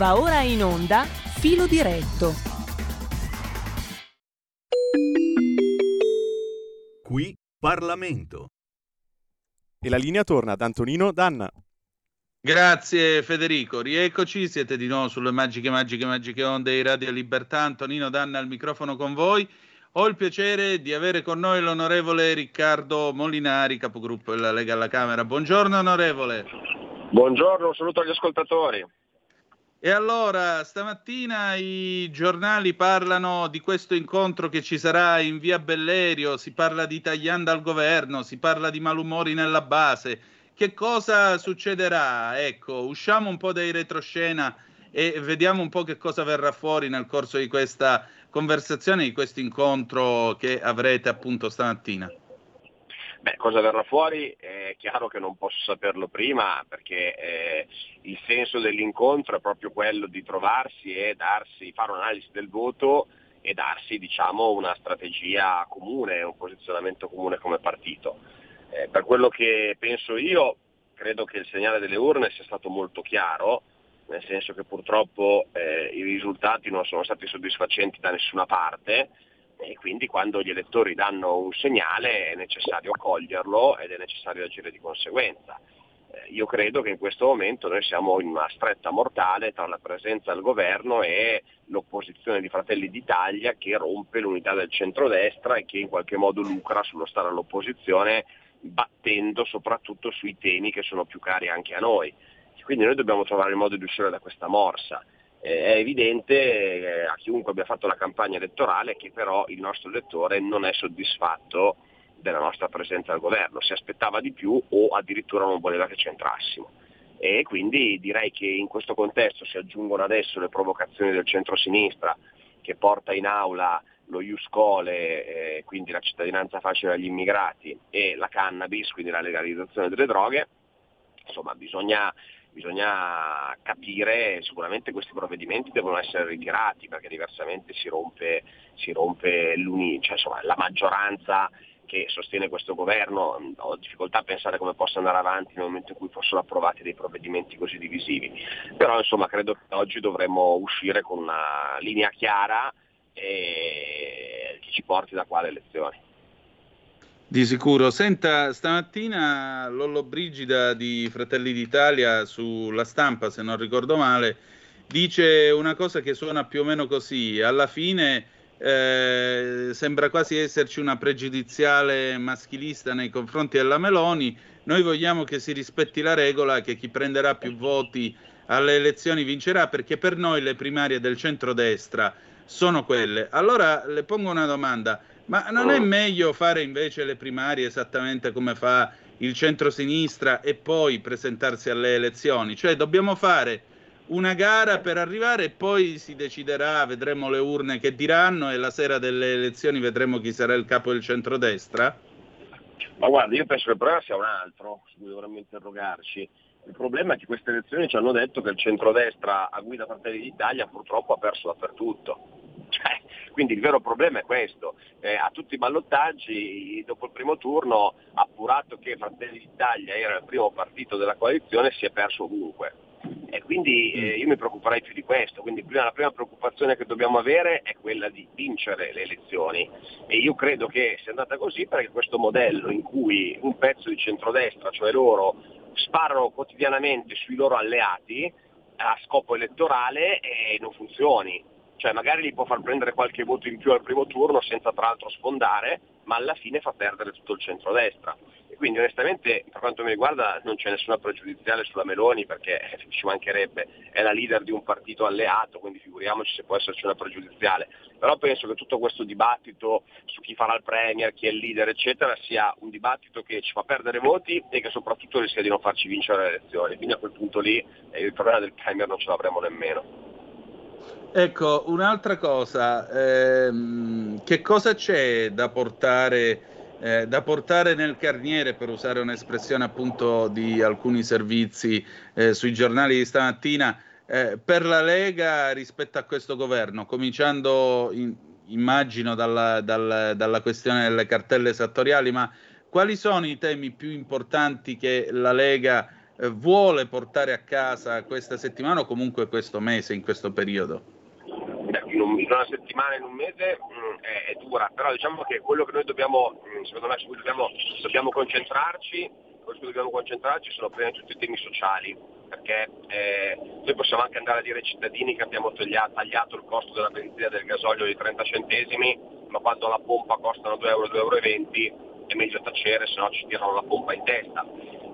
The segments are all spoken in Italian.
Va ora in onda Filo diretto. Qui Parlamento. E la linea torna ad Antonino Danna. Grazie Federico, rieccoci, siete di nuovo sulle magiche, magiche, magiche onde di Radio Libertà. Antonino Danna al microfono con voi. Ho il piacere di avere con noi l'onorevole Riccardo Molinari, capogruppo della Lega alla Camera. Buongiorno onorevole. Buongiorno, un saluto agli ascoltatori. E allora, stamattina i giornali parlano di questo incontro che ci sarà in via Bellerio, si parla di tagliando al governo, si parla di malumori nella base. Che cosa succederà? Ecco, usciamo un po' dai retroscena e vediamo un po' che cosa verrà fuori nel corso di questa conversazione, di questo incontro che avrete appunto stamattina. Beh, cosa verrà fuori è chiaro che non posso saperlo prima perché eh, il senso dell'incontro è proprio quello di trovarsi e darsi, fare un'analisi del voto e darsi diciamo, una strategia comune, un posizionamento comune come partito. Eh, per quello che penso io, credo che il segnale delle urne sia stato molto chiaro, nel senso che purtroppo eh, i risultati non sono stati soddisfacenti da nessuna parte e quindi quando gli elettori danno un segnale è necessario coglierlo ed è necessario agire di conseguenza. Eh, io credo che in questo momento noi siamo in una stretta mortale tra la presenza del governo e l'opposizione di Fratelli d'Italia che rompe l'unità del centrodestra e che in qualche modo lucra sullo stare all'opposizione battendo soprattutto sui temi che sono più cari anche a noi. Quindi noi dobbiamo trovare il modo di uscire da questa morsa. Eh, è evidente eh, a chiunque abbia fatto la campagna elettorale che però il nostro elettore non è soddisfatto della nostra presenza al governo, si aspettava di più o addirittura non voleva che c'entrassimo. E quindi direi che in questo contesto si aggiungono adesso le provocazioni del centro-sinistra che porta in aula lo Iuscole, eh, quindi la cittadinanza facile agli immigrati, e la cannabis, quindi la legalizzazione delle droghe. Insomma, bisogna bisogna capire, sicuramente questi provvedimenti devono essere ritirati perché diversamente si rompe, si rompe cioè, insomma, la maggioranza che sostiene questo governo, ho difficoltà a pensare come possa andare avanti nel momento in cui fossero approvati dei provvedimenti così divisivi. Però insomma credo che oggi dovremmo uscire con una linea chiara e che ci porti da qua alle elezioni. Di sicuro. Senta, stamattina Lollo Brigida di Fratelli d'Italia sulla stampa, se non ricordo male, dice una cosa che suona più o meno così. Alla fine eh, sembra quasi esserci una pregiudiziale maschilista nei confronti della Meloni. Noi vogliamo che si rispetti la regola che chi prenderà più voti alle elezioni vincerà perché per noi le primarie del centrodestra sono quelle. Allora le pongo una domanda ma non è meglio fare invece le primarie esattamente come fa il centro-sinistra e poi presentarsi alle elezioni? Cioè dobbiamo fare una gara per arrivare e poi si deciderà, vedremo le urne che diranno e la sera delle elezioni vedremo chi sarà il capo del centrodestra? Ma guarda, io penso che il problema sia un altro su cui dovremmo interrogarci. Il problema è che queste elezioni ci hanno detto che il centrodestra a guida Fratelli d'Italia purtroppo ha perso dappertutto quindi il vero problema è questo. Eh, a tutti i ballottaggi, dopo il primo turno, appurato che Fratelli d'Italia era il primo partito della coalizione, si è perso ovunque. E quindi eh, io mi preoccuperei più di questo, quindi prima, la prima preoccupazione che dobbiamo avere è quella di vincere le elezioni e io credo che sia andata così perché questo modello in cui un pezzo di centrodestra, cioè loro, sparano quotidianamente sui loro alleati a scopo elettorale e non funzioni cioè magari gli può far prendere qualche voto in più al primo turno senza tra l'altro sfondare, ma alla fine fa perdere tutto il centrodestra. E quindi onestamente per quanto mi riguarda non c'è nessuna pregiudiziale sulla Meloni perché ci mancherebbe, è la leader di un partito alleato, quindi figuriamoci se può esserci una pregiudiziale. Però penso che tutto questo dibattito su chi farà il Premier, chi è il leader, eccetera, sia un dibattito che ci fa perdere voti e che soprattutto rischia di non farci vincere le elezioni. Quindi a quel punto lì eh, il problema del Premier non ce l'avremo nemmeno. Ecco, un'altra cosa, ehm, che cosa c'è da portare, eh, da portare nel carniere, per usare un'espressione appunto di alcuni servizi eh, sui giornali di stamattina, eh, per la Lega rispetto a questo governo, cominciando in, immagino dalla, dalla, dalla questione delle cartelle esattoriali, ma quali sono i temi più importanti che la Lega eh, vuole portare a casa questa settimana o comunque questo mese, in questo periodo? In, un, in una settimana, in un mese mh, mm, è, è, dura, però diciamo che quello che noi dobbiamo, mh, mm, secondo me, su cui dobbiamo, dobbiamo concentrarci, cui dobbiamo concentrarci sono prima di tutto i temi sociali, perché eh, noi possiamo anche andare a dire ai cittadini che abbiamo tagliato, tagliato il costo della benzina del gasolio di 30 centesimi, ma quando la pompa costano 2 euro, 2,20 euro è meglio tacere, se no ci tirano la pompa in testa.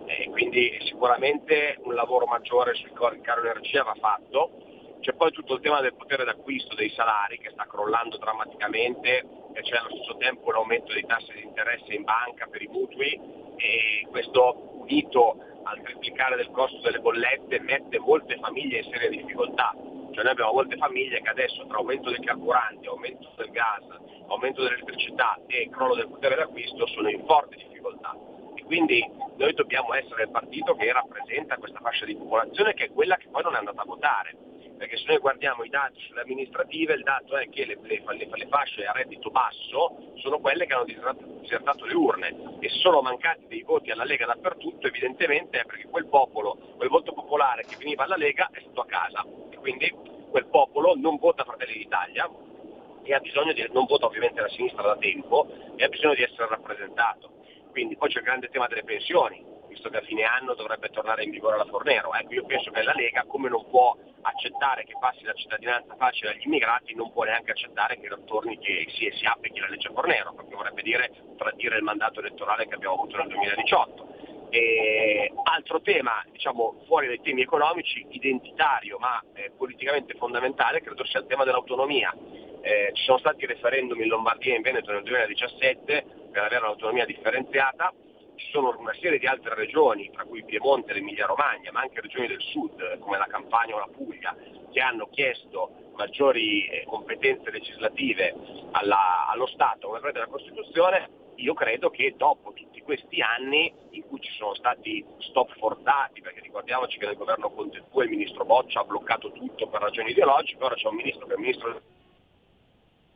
Eh, quindi sicuramente un lavoro maggiore sul caro energia va fatto. C'è poi tutto il tema del potere d'acquisto dei salari che sta crollando drammaticamente e c'è allo stesso tempo l'aumento dei tassi di interesse in banca per i mutui e questo unito al triplicare del costo delle bollette mette molte famiglie in seria difficoltà. Cioè noi abbiamo molte famiglie che adesso tra aumento dei carburanti, aumento del gas, aumento dell'elettricità e crollo del potere d'acquisto sono in forte difficoltà. E quindi noi dobbiamo essere il partito che rappresenta questa fascia di popolazione che è quella che poi non è andata a votare. Perché se noi guardiamo i dati sulle amministrative, il dato è che le, le, le fasce a reddito basso sono quelle che hanno disertato le urne e sono mancati dei voti alla Lega dappertutto, evidentemente è perché quel popolo, quel voto popolare che veniva alla Lega è stato a casa e quindi quel popolo non vota Fratelli d'Italia, e ha bisogno di, non vota ovviamente la sinistra da tempo, e ha bisogno di essere rappresentato. Quindi poi c'è il grande tema delle pensioni, visto che a fine anno dovrebbe tornare in vigore la Fornero. Ecco, io penso che la Lega, come non può accettare che passi la cittadinanza facile agli immigrati, non può neanche accettare che torni che si, si applichi la legge Fornero, perché vorrebbe dire tradire il mandato elettorale che abbiamo avuto nel 2018. E altro tema, diciamo, fuori dai temi economici, identitario ma eh, politicamente fondamentale, credo sia il tema dell'autonomia. Eh, ci sono stati referendum in Lombardia e in Veneto nel 2017 per avere un'autonomia differenziata, ci sono una serie di altre regioni, tra cui Piemonte l'Emilia Romagna, ma anche regioni del sud come la Campania o la Puglia, che hanno chiesto maggiori eh, competenze legislative alla, allo Stato come prevede la Costituzione, io credo che dopo tutti questi anni in cui ci sono stati stop forzati, perché ricordiamoci che nel governo Conte 2 il ministro Boccia ha bloccato tutto per ragioni ideologiche, ora c'è un ministro che è il ministro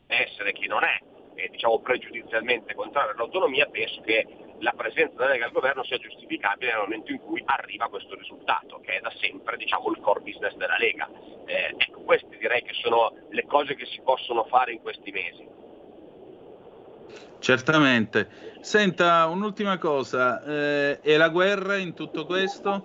essere chi non è, e diciamo pregiudizialmente contrario all'autonomia, penso che la presenza della Lega al governo sia giustificabile nel momento in cui arriva questo risultato, che è da sempre diciamo, il core business della Lega. Eh, ecco, queste direi che sono le cose che si possono fare in questi mesi. Certamente. Senta, un'ultima cosa, eh, e la guerra in tutto questo?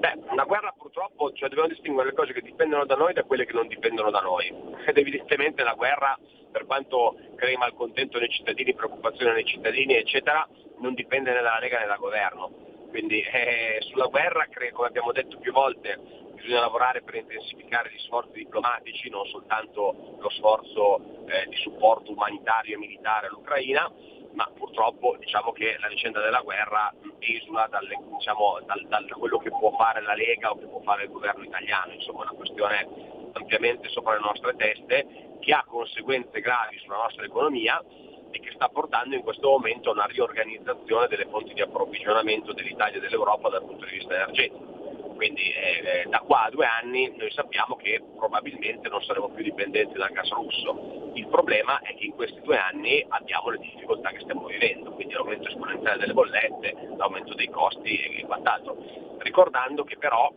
Beh, una guerra purtroppo, cioè dobbiamo distinguere le cose che dipendono da noi da quelle che non dipendono da noi. Ed evidentemente la guerra, per quanto crei malcontento nei cittadini, preoccupazione nei cittadini, eccetera, non dipende né dalla Lega né dal governo. Quindi eh, sulla guerra, come abbiamo detto più volte, bisogna lavorare per intensificare gli sforzi diplomatici, non soltanto lo sforzo eh, di supporto umanitario e militare all'Ucraina, ma purtroppo diciamo che la vicenda della guerra esula dalle, diciamo, dal, da quello che può fare la Lega o che può fare il governo italiano, insomma è una questione ampiamente sopra le nostre teste che ha conseguenze gravi sulla nostra economia e che sta portando in questo momento a una riorganizzazione delle fonti di approvvigionamento dell'Italia e dell'Europa dal punto di vista energetico. Quindi eh, da qua a due anni noi sappiamo che probabilmente non saremo più dipendenti dal gas russo. Il problema è che in questi due anni abbiamo le difficoltà che stiamo vivendo, quindi l'aumento esponenziale delle bollette, l'aumento dei costi e quant'altro. Ricordando che però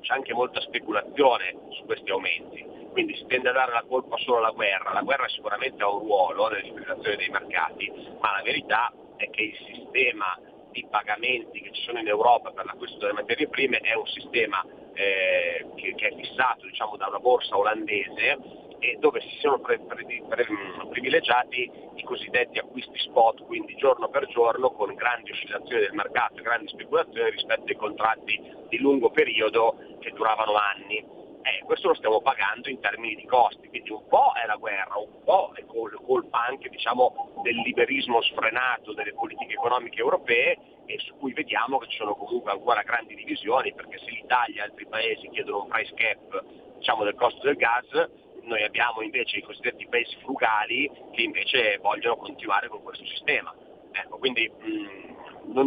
c'è anche molta speculazione su questi aumenti, quindi si tende a dare la colpa solo alla guerra. La guerra sicuramente ha un ruolo nell'integrazione dei mercati, ma la verità è che il sistema di pagamenti che ci sono in Europa per l'acquisto delle materie prime è un sistema eh, che, che, è fissato diciamo, da una borsa olandese e dove si sono pre, pre, pre, privilegiati i cosiddetti acquisti spot, quindi giorno per giorno con grandi oscillazioni del mercato grandi speculazioni rispetto ai contratti di lungo periodo che duravano anni. Eh, questo lo stiamo pagando in termini di costi, quindi un po' è la guerra, un po' è colpa anche diciamo, del liberismo sfrenato delle politiche economiche europee e su cui vediamo che ci sono comunque ancora grandi divisioni, perché se l'Italia e altri paesi chiedono un price cap diciamo, del costo del gas, noi abbiamo invece i cosiddetti paesi frugali che invece vogliono continuare con questo sistema. Ecco, quindi mh, mm,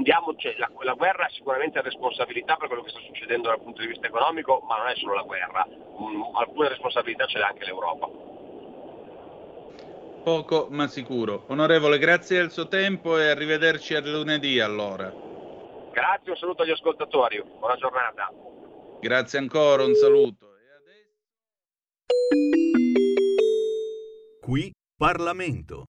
diamo, cioè, la, la, guerra sicuramente ha responsabilità per quello che sta succedendo dal punto di vista economico, ma non è solo la guerra, mm, alcune responsabilità ce l'ha anche l'Europa. Poco ma sicuro. Onorevole, grazie del suo tempo e arrivederci a lunedì allora. Grazie, un saluto agli ascoltatori, buona giornata. Grazie ancora, un saluto. Qui Parlamento.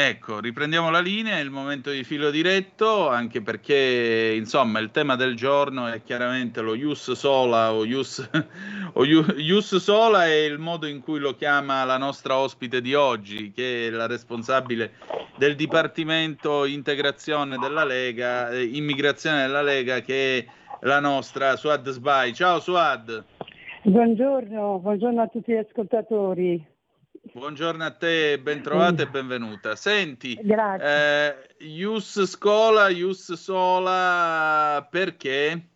Ecco, riprendiamo la linea, è il momento di filo diretto, anche perché insomma il tema del giorno è chiaramente lo ius sola o ius, o ius sola è il modo in cui lo chiama la nostra ospite di oggi, che è la responsabile del Dipartimento Integrazione della Lega, eh, Immigrazione della Lega, che è la nostra Suad Sbai. Ciao Suad. Buongiorno, buongiorno a tutti gli ascoltatori. Buongiorno a te, ben trovata e benvenuta. Senti, eh, Ius Scola, Ius Sola, perché?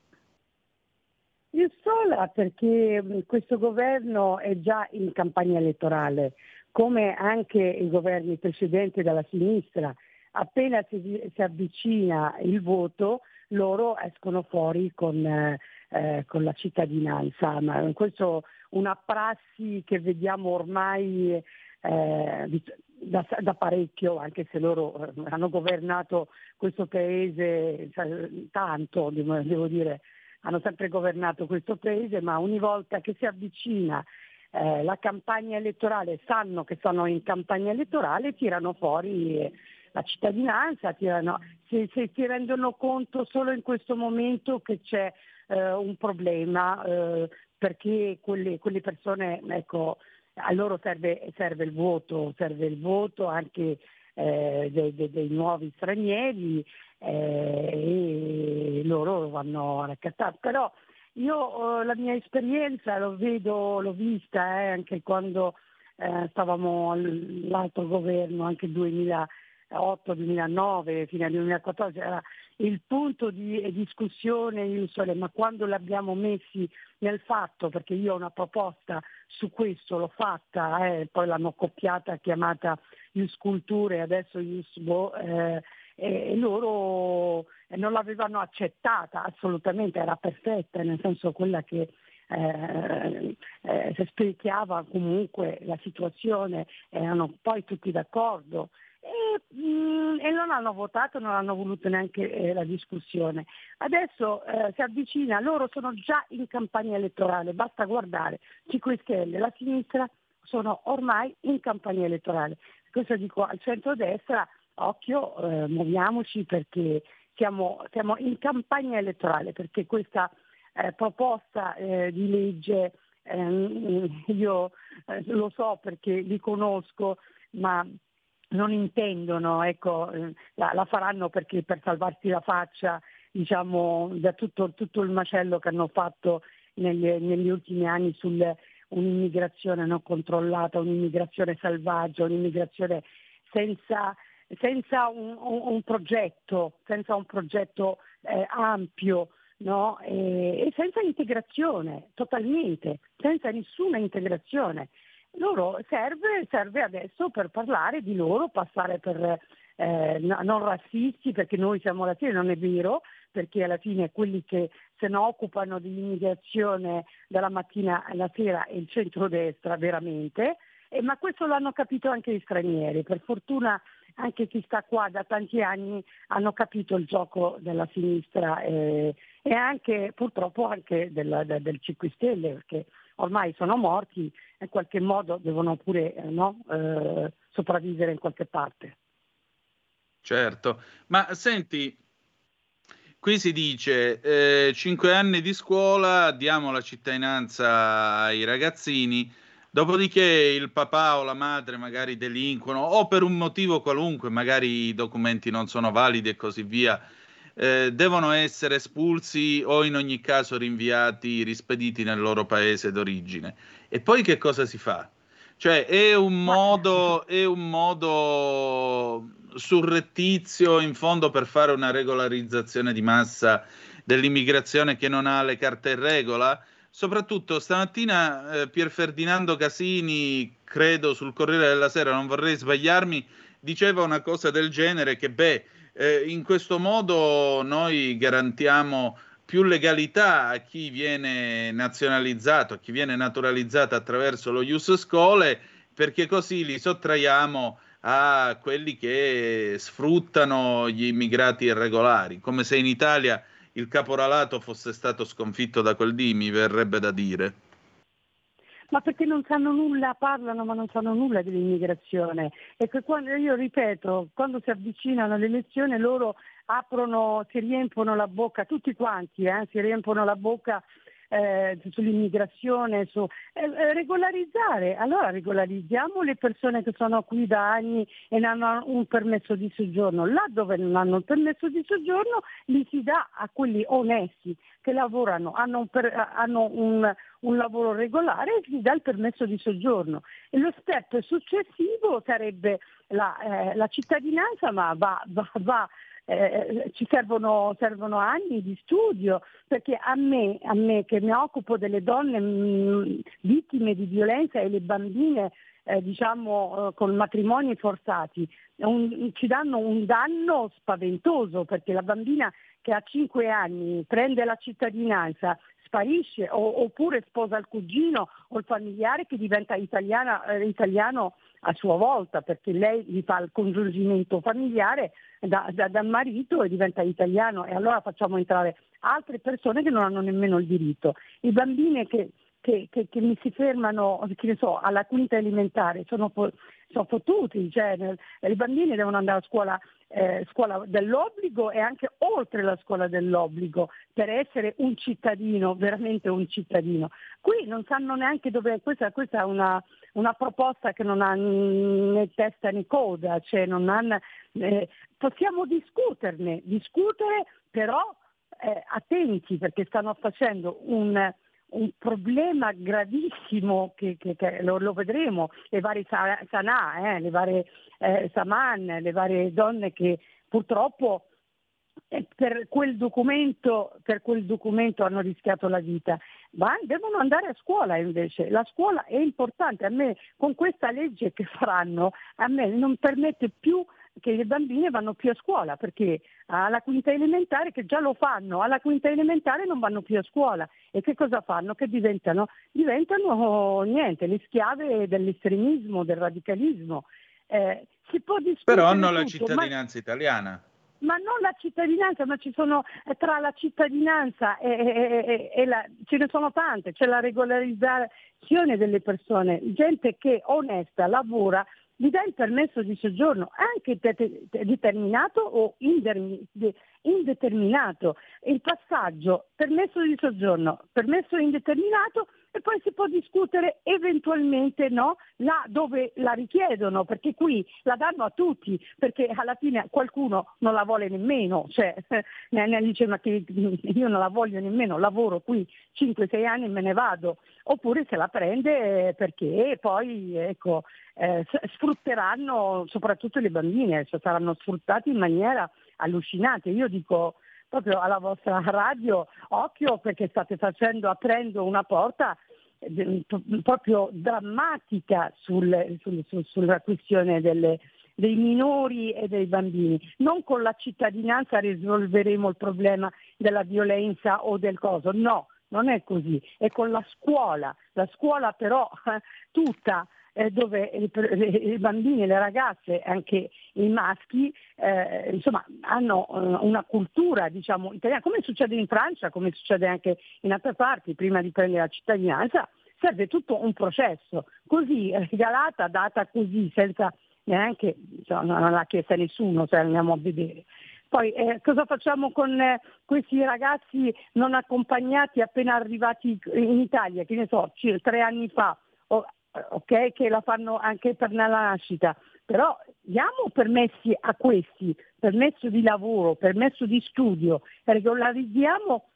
Ius Sola perché questo governo è già in campagna elettorale, come anche i governi precedenti della sinistra. Appena si, si avvicina il voto, loro escono fuori con, eh, eh con la cittadinanza. Ma questo una prassi che vediamo ormai eh, da, da, parecchio, anche se loro eh, hanno governato questo paese cioè, tanto, devo dire, hanno sempre governato questo paese, ma ogni volta che si avvicina eh, la campagna elettorale, sanno che sono in campagna elettorale, tirano fuori eh, la cittadinanza, tirano, se, se, si rendono conto solo in questo momento che c'è eh, un problema eh, perché quelle, quelle persone, ecco, a loro serve, serve, il voto, serve il voto anche eh, dei, dei, dei, nuovi stranieri eh, e loro vanno raccattati. Però io eh, la mia esperienza lo vedo, l'ho vista eh, anche quando stavamo all'altro governo, anche 2008-2009, fino al 2014, era il punto di discussione Iusole, ma quando l'abbiamo messi nel fatto, perché io ho una proposta su questo, l'ho fatta, eh, poi l'hanno copiata, chiamata Ius Culture, adesso Ius Bo, eh, e loro non l'avevano accettata assolutamente, era perfetta, nel senso quella che eh, eh, spiegava comunque la situazione, erano poi tutti d'accordo mm, e, non hanno votato, non hanno voluto neanche eh, la discussione. Adesso eh, si avvicina, loro sono già in campagna elettorale, basta guardare 5 Stelle, la sinistra sono ormai in campagna elettorale. Questo dico al centro-destra, occhio, eh, muoviamoci perché siamo, siamo, in campagna elettorale, perché questa eh, proposta eh, di legge ehm, io eh, lo so perché li conosco, ma non intendono, ecco, eh, la, la, faranno perché per salvarsi la faccia diciamo, da tutto, tutto il macello che hanno fatto negli, negli ultimi anni su un'immigrazione non controllata, un'immigrazione selvaggia, un'immigrazione senza, senza un, un, un, progetto, senza un progetto eh, ampio no? e, e senza integrazione, totalmente, senza nessuna integrazione loro serve, serve adesso per parlare di loro, passare per eh, non razzisti, perché noi siamo razzisti, non è vero, perché alla fine quelli che se ne occupano di immigrazione dalla mattina alla sera è il centrodestra veramente, eh, ma questo l'hanno capito anche gli stranieri, per fortuna anche chi sta qua da tanti anni hanno capito il gioco della sinistra eh, e anche purtroppo anche del, del 5 Stelle, perché ormai sono morti e in qualche modo devono pure eh, no, eh, sopravvivere in qualche parte. Certo, ma senti, qui si dice eh, 5 anni di scuola, diamo la cittadinanza ai ragazzini, dopodiché il papà o la madre magari delinquono o per un motivo qualunque, magari i documenti non sono validi e così via eh, devono essere espulsi o in ogni caso rinviati, rispediti nel loro paese d'origine. E poi che cosa si fa? Cioè è un modo, è un modo surrettizio in fondo per fare una regolarizzazione di massa dell'immigrazione che non ha le carte in regola? Soprattutto stamattina eh, Pier Ferdinando Casini, credo sul Corriere della Sera, non vorrei sbagliarmi, diceva una cosa del genere che beh, eh, in questo modo noi garantiamo più legalità a chi viene nazionalizzato, a chi viene naturalizzato attraverso lo Ius Scole, perché così li sottraiamo a quelli che sfruttano gli immigrati irregolari, come se in Italia il caporalato fosse stato sconfitto da quel dì, mi verrebbe da dire. Ma perché non sanno nulla, parlano ma non sanno nulla dell'immigrazione. E quando, io ripeto, quando si avvicinano le elezioni loro aprono, si riempono la bocca, tutti quanti, eh, si riempono la bocca eh, sull'immigrazione, su, eh, eh, regolarizzare. Allora regolarizziamo le persone che sono qui da anni e non hanno un permesso di soggiorno. Là dove non hanno il permesso di soggiorno li si dà a quelli onesti che lavorano, hanno un, per, hanno un, un lavoro regolare e si dà il permesso di soggiorno. E lo step successivo sarebbe la, eh, la cittadinanza, ma va, va, va eh, ci servono, servono, anni di studio, perché a me, a me che mi occupo delle donne mh, mm, vittime di violenza e le bambine eh, diciamo eh, con matrimoni forzati, un, ci danno un danno spaventoso perché la bambina che ha 5 anni prende la cittadinanza, sparisce o, oppure sposa il cugino o il familiare che diventa italiana, eh, italiano a sua volta perché lei gli fa il congiungimento familiare da, da, dal marito e diventa italiano e allora facciamo entrare altre persone che non hanno nemmeno il diritto. I bambini che, che, che, che mi si fermano so, alla quinta elementare sono, sono fottuti, cioè, i bambini devono andare a scuola eh, scuola dell'obbligo e anche oltre la scuola dell'obbligo per essere un cittadino, veramente un cittadino. Qui non sanno neanche dove, questa, questa è una, una, proposta che non ha né testa né coda, cioè ha, eh, possiamo discuterne, discutere però eh, attenti perché stanno facendo un, un problema gravissimo che, che, che lo, lo, vedremo, le varie Sanà, eh, le varie eh, Saman, le varie donne che purtroppo eh, per quel, per quel documento hanno rischiato la vita, ma devono andare a scuola invece. La scuola è importante. A me con questa legge che faranno, a me non permette più che le bambine vanno più a scuola perché alla quinta elementare che già lo fanno, alla quinta elementare non vanno più a scuola e che cosa fanno? Che diventano? Diventano niente, le schiave dell'estremismo, del radicalismo. Eh, Però hanno tutto, la cittadinanza ma... italiana ma non la cittadinanza, ma ci sono eh, tra la cittadinanza e, e, e, e la, ce ne sono tante, c'è la regolarizzazione delle persone, gente che onesta lavora gli dà il permesso di soggiorno anche determinato o indeterminato. Il passaggio permesso di soggiorno, permesso indeterminato e poi si può discutere eventualmente no, là dove la richiedono, perché qui la danno a tutti, perché alla fine qualcuno non la vuole nemmeno, cioè ne dice ma che io non la voglio nemmeno, lavoro qui 5-6 anni e me ne vado, oppure se la prende perché poi ecco, eh, sfrutteranno soprattutto le bambine, saranno sfruttati in maniera allucinante. Io dico proprio alla vostra radio, occhio perché state facendo, aprendo una porta eh, proprio drammatica sul, sul, sul, sulla questione delle, dei minori e dei bambini. Non con la cittadinanza risolveremo il problema della violenza o del coso, no, non è così, è con la scuola. La scuola però tutta eh, dove i bambini, le ragazze, anche i maschi, eh, insomma, hanno eh, una cultura diciamo, italiana, come succede in Francia, come succede anche in altre parti, prima di prendere la cittadinanza, serve tutto un processo, così regalata, data così, senza neanche, cioè, non l'ha chiesta nessuno, se andiamo a vedere. Poi eh, cosa facciamo con eh, questi ragazzi non accompagnati appena arrivati in Italia, che ne so, tre anni fa, ok, che la fanno anche per la nascita, però diamo permessi a questi, permesso di lavoro, permesso di studio, regolarizziamo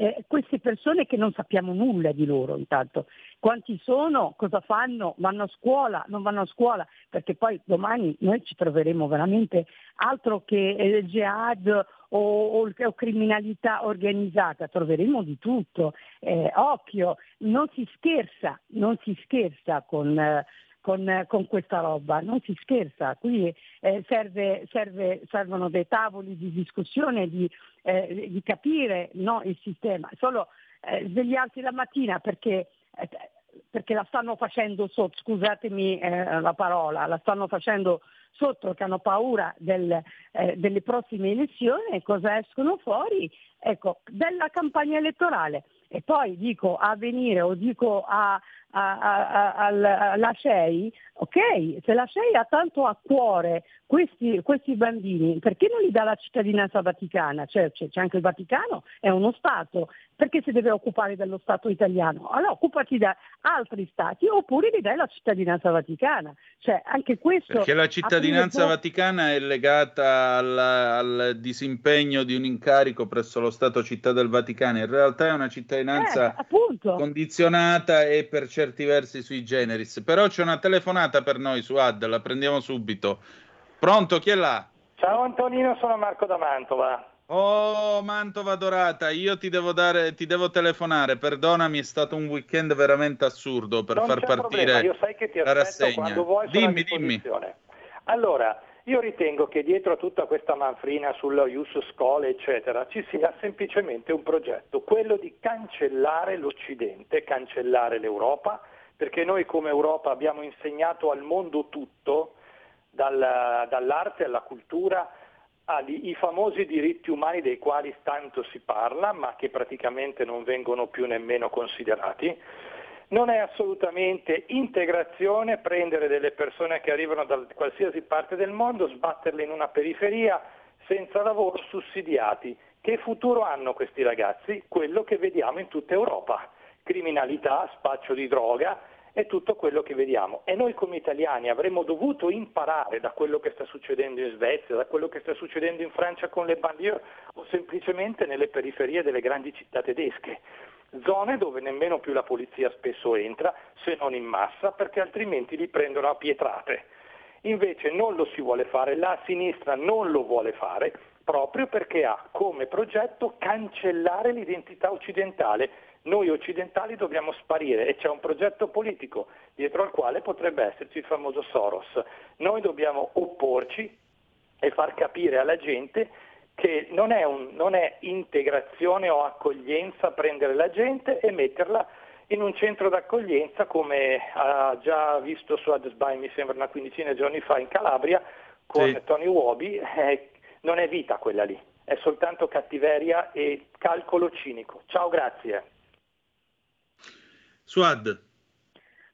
eh, queste persone che non sappiamo nulla di loro intanto. Quanti sono, cosa fanno, vanno a scuola, non vanno a scuola, perché poi domani noi ci troveremo veramente altro che eh, jihad o, o, o, criminalità organizzata, troveremo di tutto. Eh, occhio, non si scherza, non si scherza con, con, con, questa roba, non si scherza, qui eh, serve, serve, servono dei tavoli di discussione, di, eh, di capire no, il sistema, solo eh, svegliarsi la mattina perché eh, perché la stanno facendo sotto, scusatemi eh, la parola, la stanno facendo sotto che hanno paura del, eh, delle prossime elezioni e cosa escono fuori? Ecco, della campagna elettorale. E poi dico a venire o dico a, alla CEI, ok, se la CEI ha tanto a cuore questi, questi, bambini, perché non gli dà la cittadinanza vaticana? Cioè, c'è, c'è, anche il Vaticano, è uno Stato, perché si deve occupare dello Stato italiano? Allora occupati da altri Stati oppure gli dai la cittadinanza vaticana. Cioè, anche questo, perché la cittadinanza vaticana è legata al, al, disimpegno di un incarico presso lo Stato città del Vaticano, in realtà è una cittadinanza eh, condizionata e per certi versi sui generis. Però c'è una telefonata per noi su Ad, la prendiamo subito. Pronto, chi è là? Ciao Antonino, sono Marco da Mantova. Oh, Mantova dorata, io ti devo, dare, ti devo telefonare, perdonami, è stato un weekend veramente assurdo per non far partire io sai che ti la rassegna. Vuoi, dimmi, dimmi. Allora, io ritengo che dietro a tutta questa manfrina sullo Ius Scole, eccetera, ci sia semplicemente un progetto, quello di cancellare l'Occidente, cancellare l'Europa, perché noi come Europa abbiamo insegnato al mondo tutto, dal, dall'arte alla cultura, ai famosi diritti umani dei quali tanto si parla, ma che praticamente non vengono più nemmeno considerati. Non è assolutamente integrazione prendere delle persone che arrivano da qualsiasi parte del mondo, sbatterle in una periferia senza lavoro, sussidiati. Che futuro hanno questi ragazzi? Quello che vediamo in tutta Europa. Criminalità, spaccio di droga, è tutto quello che vediamo. E noi come italiani avremmo dovuto imparare da quello che sta succedendo in Svezia, da quello che sta succedendo in Francia con le banlieue o semplicemente nelle periferie delle grandi città tedesche. Zone dove nemmeno più la polizia spesso entra, se non in massa, perché altrimenti li prendono a pietrate. Invece non lo si vuole fare, la sinistra non lo vuole fare, proprio perché ha come progetto cancellare l'identità occidentale noi occidentali dobbiamo sparire e c'è un progetto politico dietro al quale potrebbe esserci il famoso Soros. Noi dobbiamo opporci e far capire alla gente che non è, un, non è integrazione o accoglienza prendere la gente e metterla in un centro d'accoglienza come ha già visto su Adesbai mi sembra una quindicina di giorni fa in Calabria con sì. Tony Wobi, eh, non è vita quella lì, è soltanto cattiveria e calcolo cinico. Ciao, grazie. Suad.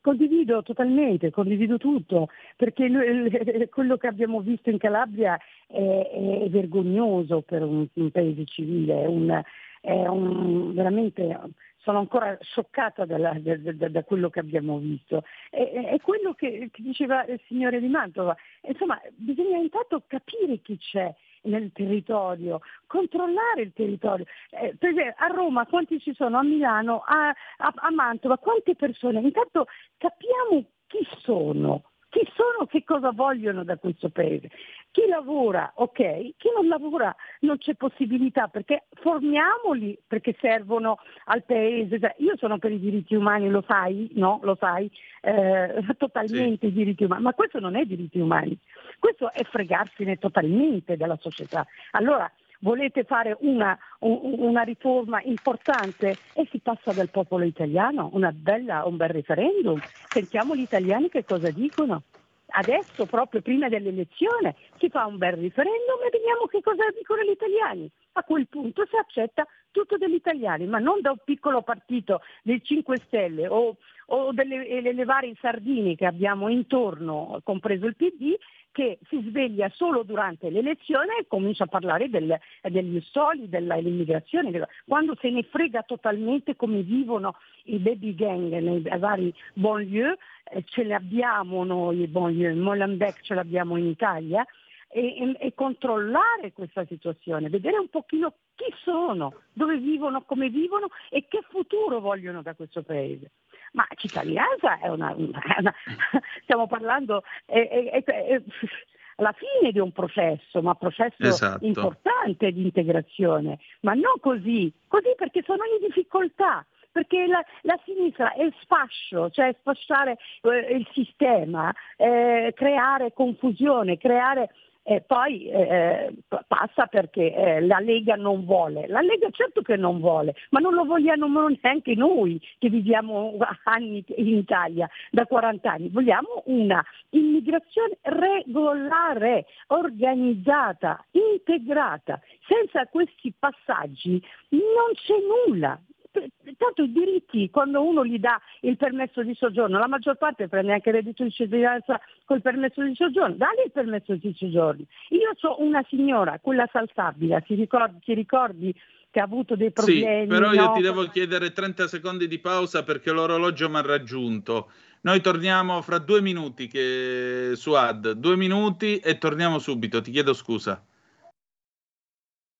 Condivido totalmente, condivido tutto, perché quello che abbiamo visto in Calabria è, è vergognoso per un, un paese civile, è un, è un, veramente sono ancora scioccata dalla, da, da, da, quello che abbiamo visto. È, è quello che, che, diceva il signore di Mantova, insomma bisogna intanto capire chi c'è nel territorio, controllare il territorio. Eh, per esempio, a Roma quanti ci sono, a Milano, a, a, a Mantova, quante persone? Intanto capiamo chi sono, chi sono, che cosa vogliono da questo paese. Chi lavora, ok, chi non lavora non c'è possibilità perché formiamoli perché servono al paese. Cioè, io sono per i diritti umani, lo sai, no? Lo sai, eh, totalmente sì. i diritti umani, ma questo non è diritti umani, questo è fregarsene totalmente della società. Allora, volete fare una, una, riforma importante e si passa dal popolo italiano, bella, un bel referendum, sentiamo gli italiani che cosa dicono. Adesso, proprio prima dell'elezione, si fa un bel referendum e vediamo che cosa dicono gli italiani. A quel punto si accetta tutto degli italiani, ma non da un piccolo partito del 5 Stelle o, o delle, delle varie sardine che abbiamo intorno, compreso il PD, che si sveglia solo durante l'elezione e comincia a parlare del, degli soli, dell'immigrazione, quando se ne frega totalmente come vivono i baby gang nei vari banlieue, eh, ce li abbiamo noi i banlieue, Molenbeek ce l'abbiamo in Italia, e, e, controllare questa situazione, vedere un pochino chi sono, dove vivono, come vivono e che futuro vogliono da questo paese. Ma cittadinanza è una, una stiamo parlando, è, è, è, alla fine di un processo, ma processo esatto. importante di integrazione, ma non così, così perché sono in difficoltà, perché la, la, sinistra è sfascio, cioè sfasciare eh, il sistema, eh, creare confusione, creare eh, poi eh, passa perché eh, la Lega non vuole. La Lega certo che non vuole, ma non lo vogliamo neanche noi che viviamo anni in Italia, da 40 anni. Vogliamo una immigrazione regolare, organizzata, integrata. Senza questi passaggi non c'è nulla tanto i diritti, quando uno gli dà il permesso di soggiorno, la maggior parte prende anche il reddito di cittadinanza col permesso di soggiorno, dagli il permesso di soggiorno. Io so una signora, quella saltabile, ti ricordi, ti ricordi che ha avuto dei problemi? Sì, però io no? ti devo chiedere 30 secondi di pausa perché l'orologio mi ha raggiunto. Noi torniamo fra due minuti che... su Ad, due minuti e torniamo subito, ti chiedo scusa.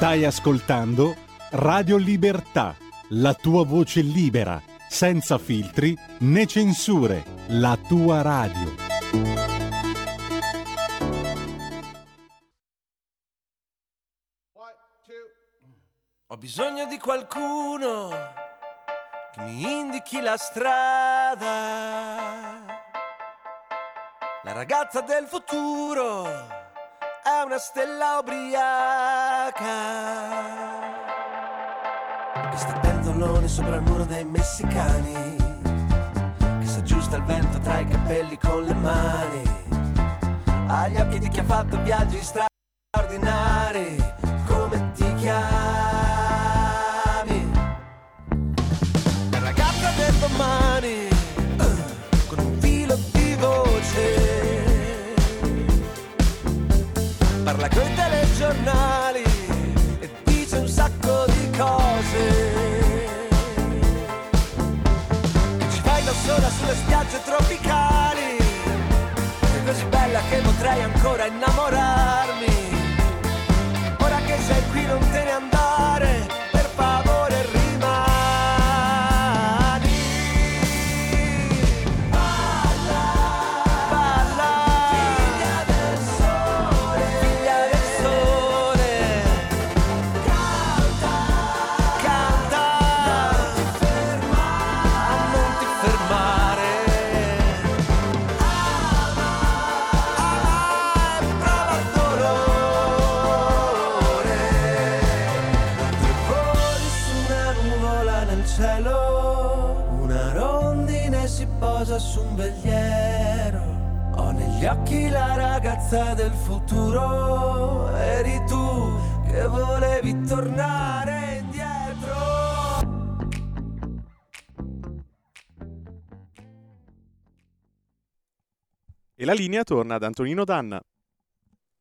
Stai ascoltando Radio Libertà, la tua voce libera, senza filtri né censure, la tua radio. Ho bisogno di qualcuno che mi indichi la strada. La ragazza del futuro è una stella ubriaca. Che sta pentoloni sopra il muro dei messicani. Che si aggiusta il vento tra i capelli con le mani. Ha gli occhi di chi ha fatto viaggi straordinari. Come ti chiami coi telegiornali e dice un sacco di cose. Ci fai da sola sulle spiagge tropicali, è così bella che potrei ancora innamorarmi. Ragazza del futuro, eri tu che volevi tornare indietro. E la linea torna ad Antonino Danna.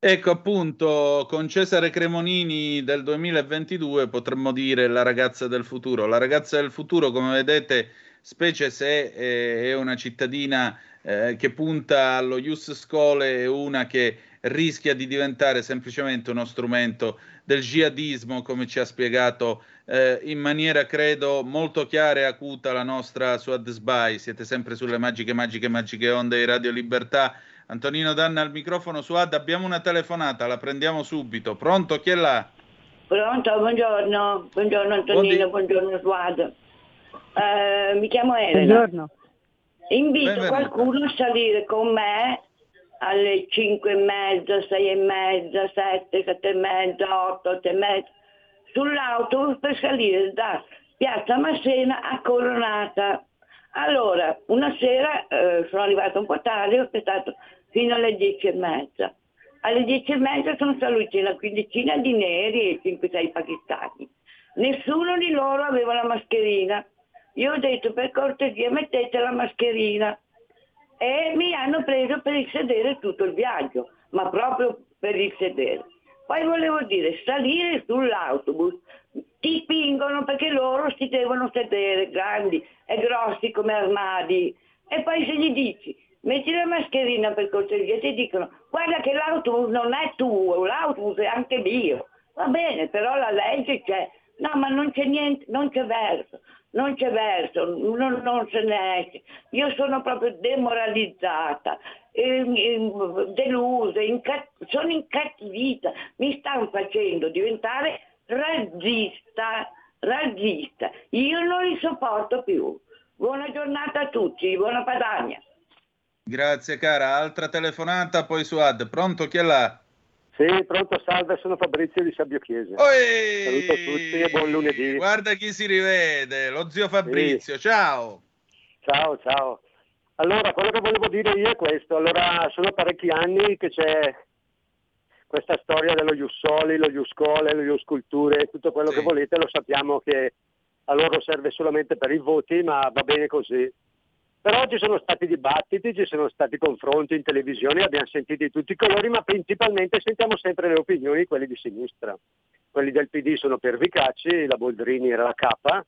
Ecco appunto, con Cesare Cremonini del 2022 potremmo dire la ragazza del futuro. La ragazza del futuro, come vedete, specie se è una cittadina eh, che punta allo Ius Schole e una che rischia di diventare semplicemente uno strumento del jihadismo, come ci ha spiegato eh, in maniera, credo, molto chiara e acuta la nostra Suad Sbai. Siete sempre sulle magiche, magiche, magiche onde di Radio Libertà. Antonino Danna al microfono, Suad, abbiamo una telefonata, la prendiamo subito. Pronto, chi è là? Pronto, buongiorno, buongiorno Antonino, buongiorno Suad. Uh, mi chiamo Elena. Buongiorno. Invito Benvenuto. qualcuno a salire con me alle 5 e mezza, 6 e mezza, 7, 7 e mezza, 8, 8 e mezza, sull'autobus per salire da Piazza Massena a Coronata. Allora, una sera eh, sono arrivata un po' tardi, ho aspettato fino alle 10 e mezza. Alle 10 e mezza sono saliti una quindicina di neri e 5-6 pakistani. Nessuno di loro aveva la mascherina. Io ho detto per cortesia mettete la mascherina e mi hanno preso per il sedere tutto il viaggio, ma proprio per il sedere. Poi volevo dire, salire sull'autobus, ti spingono perché loro si devono sedere, grandi e grossi come armadi. E poi se gli dici, metti la mascherina per cortesia, ti dicono guarda che l'autobus non è tuo, l'autobus è anche mio. Va bene, però la legge c'è. No, ma non c'è niente, non c'è verso, non c'è verso, non, non se ne esce. Io sono proprio demoralizzata, delusa, incat- sono incattivita, mi stanno facendo diventare razzista, razzista. Io non li sopporto più. Buona giornata a tutti, buona Padania. Grazie cara, altra telefonata poi su Ad. Pronto chi è là? Sì, pronto, salve, sono Fabrizio di Sabbio Chiesa. Saluto tutti e buon lunedì. Guarda chi si rivede, lo zio Fabrizio, sì. ciao. Ciao, ciao. Allora, quello che volevo dire io è questo. Allora, sono parecchi anni che c'è questa storia dello Jussoli, lo Juscole, lo Jusculture, tutto quello sì. che volete, lo sappiamo che a loro serve solamente per i voti, ma va bene così. Però ci sono stati dibattiti, ci sono stati confronti in televisione, abbiamo sentito di tutti i colori, ma principalmente sentiamo sempre le opinioni di quelli di sinistra. Quelli del PD sono pervicacci, la Boldrini era la capa,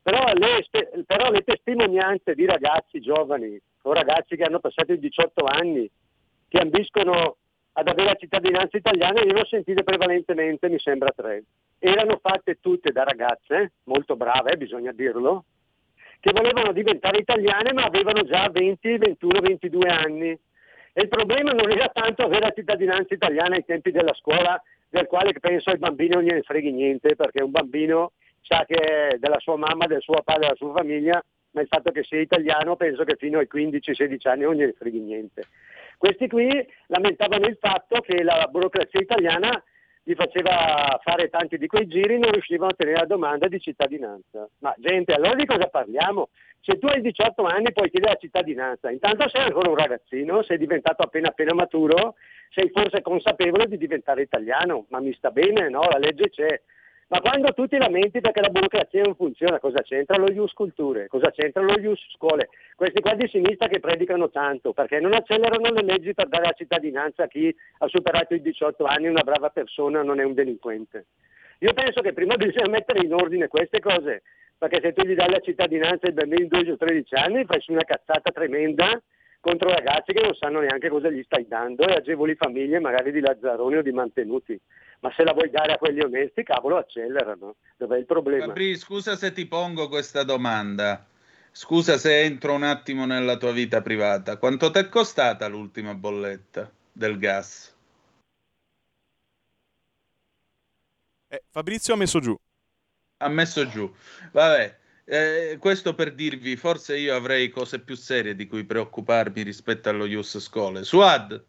però le, però le testimonianze di ragazzi giovani o ragazzi che hanno passato i 18 anni, che ambiscono ad avere la cittadinanza italiana, io le ho sentite prevalentemente, mi sembra tre. Erano fatte tutte da ragazze, molto brave, bisogna dirlo, che volevano diventare italiane ma avevano già 20, 21, 22 anni. E il problema non era tanto avere la cittadinanza italiana ai tempi della scuola, del quale penso ai bambini non gliene freghi niente, perché un bambino sa che è della sua mamma, del suo padre, della sua famiglia, ma il fatto che sia italiano penso che fino ai 15-16 anni non gliene freghi niente. Questi qui lamentavano il fatto che la burocrazia italiana gli faceva fare tanti di quei giri, non riuscivano a ottenere la domanda di cittadinanza. Ma gente, allora di cosa parliamo? Se tu hai 18 anni puoi chiedere la cittadinanza, intanto sei ancora un ragazzino, sei diventato appena appena maturo, sei forse consapevole di diventare italiano, ma mi sta bene, no? La legge c'è. Ma quando tu ti lamenti perché la burocrazia non funziona, cosa c'entra lo Ius Culture? Cosa c'entra lo Ius Scuole? Questi qua di sinistra che predicano tanto, perché non accelerano le leggi per dare la cittadinanza a chi ha superato i 18 anni, una brava persona, non è un delinquente. Io penso che prima bisogna mettere in ordine queste cose, perché se tu gli dai la cittadinanza ai bambini di 12 o 13 anni fai su una cazzata tremenda contro ragazzi che non sanno neanche cosa gli stai dando e agevoli famiglie magari di lazzaroni o di mantenuti ma se la vuoi dare a quelli onesti, cavolo, accelerano. Dov'è il problema? Fabri, scusa se ti pongo questa domanda. Scusa se entro un attimo nella tua vita privata. Quanto ti è costata l'ultima bolletta del gas? Eh, Fabrizio ha messo giù. Ha messo giù. Vabbè, eh, questo per dirvi, forse io avrei cose più serie di cui preoccuparmi rispetto allo Ius Scole. Suad?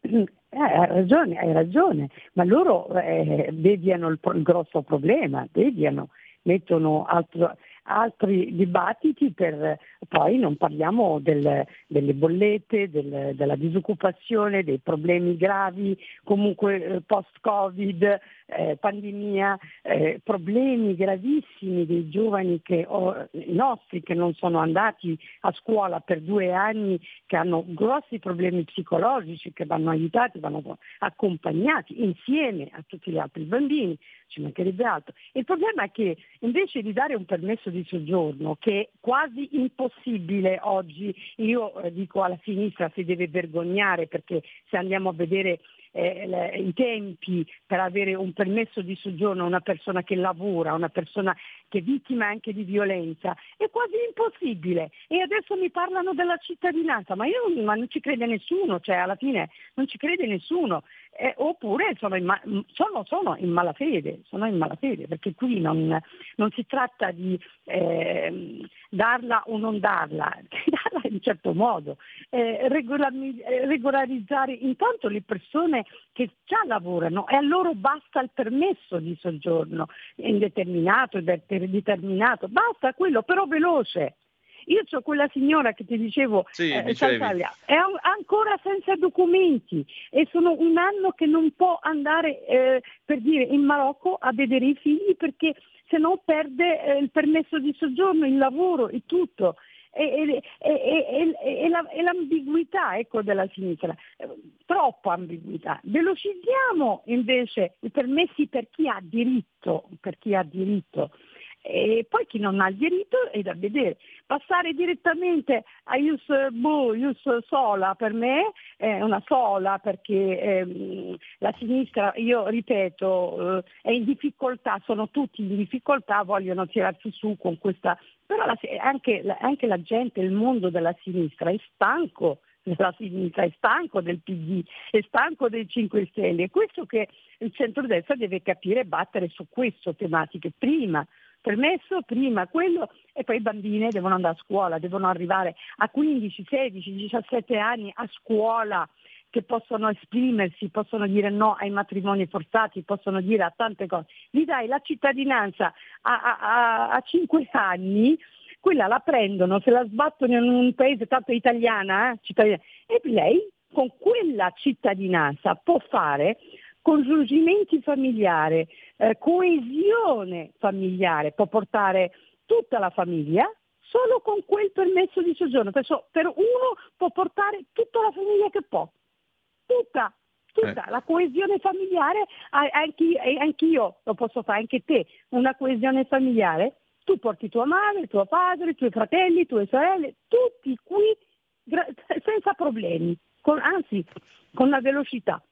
Eh, hai ragione, hai ragione, ma loro eh, deviano il, il, grosso problema, deviano, mettono altro, altri dibattiti per poi non parliamo del, delle bollette, del, della disoccupazione, dei problemi gravi, comunque eh, post-Covid, eh, pandemia, eh, problemi gravissimi dei giovani che, oh, nostri che non sono andati a scuola per due anni, che hanno grossi problemi psicologici, che vanno aiutati, vanno accompagnati insieme a tutti gli altri bambini, ci mancherebbe altro. Il problema è che invece di dare un permesso di soggiorno, che è quasi impossibile oggi, io eh, dico alla sinistra si deve vergognare perché se andiamo a vedere eh, i tempi per avere un permesso di soggiorno a una persona che lavora, una persona che è vittima anche di violenza, è quasi impossibile. E adesso mi parlano della cittadinanza, ma io ma non ci crede nessuno, cioè alla fine non ci crede nessuno. Eh, oppure sono in, ma- sono, sono in, malafede, sono in malafede, perché qui non, non si tratta di eh, darla o non darla, darla in certo modo, eh, regolarizzare intanto le persone che già lavorano e a loro basta il permesso di soggiorno indeterminato, determinato, basta quello però veloce. Io ho quella signora che ti dicevo, sì, eh, è ancora senza documenti e sono un anno che non può andare eh, per dire in Marocco a vedere i figli perché se no perde eh, il permesso di soggiorno, il lavoro e tutto. E, e, e, e la, l'ambiguità ecco, della sinistra, troppa ambiguità. Velocizziamo invece i permessi per chi ha diritto, per chi ha diritto e poi chi non ha il diritto è da vedere. Passare direttamente a Ius, boh, Ius Sola per me è una sola perché ehm, la sinistra, io ripeto, eh, è in difficoltà, sono tutti in difficoltà, vogliono tirarsi su con questa... Però la, anche, anche la gente, il mondo della sinistra è stanco della sinistra, è stanco del PD, è stanco dei 5 Stelle. È questo che il centrodestra deve capire e battere su queste tematiche prima permesso prima quello e poi i bambini devono andare a scuola, devono arrivare a 15, 16, 17 anni a scuola che possono esprimersi, possono dire no ai matrimoni forzati, possono dire a tante cose. Gli dai la cittadinanza a, a, a, a 5 anni, quella la prendono, se la sbattono in un paese tanto italiana, eh, e lei con quella cittadinanza può fare congiungimenti familiari, eh, coesione familiare, può portare tutta la famiglia solo con quel permesso di soggiorno. Perciò per uno può portare tutta la famiglia che può, tutta, tutta. Eh. La coesione familiare, anche, anch'io lo posso fare, anche te, una coesione familiare. Tu porti tua madre, tuo padre, i tuoi fratelli, le tue sorelle, tutti qui senza problemi, con, anzi con la velocità.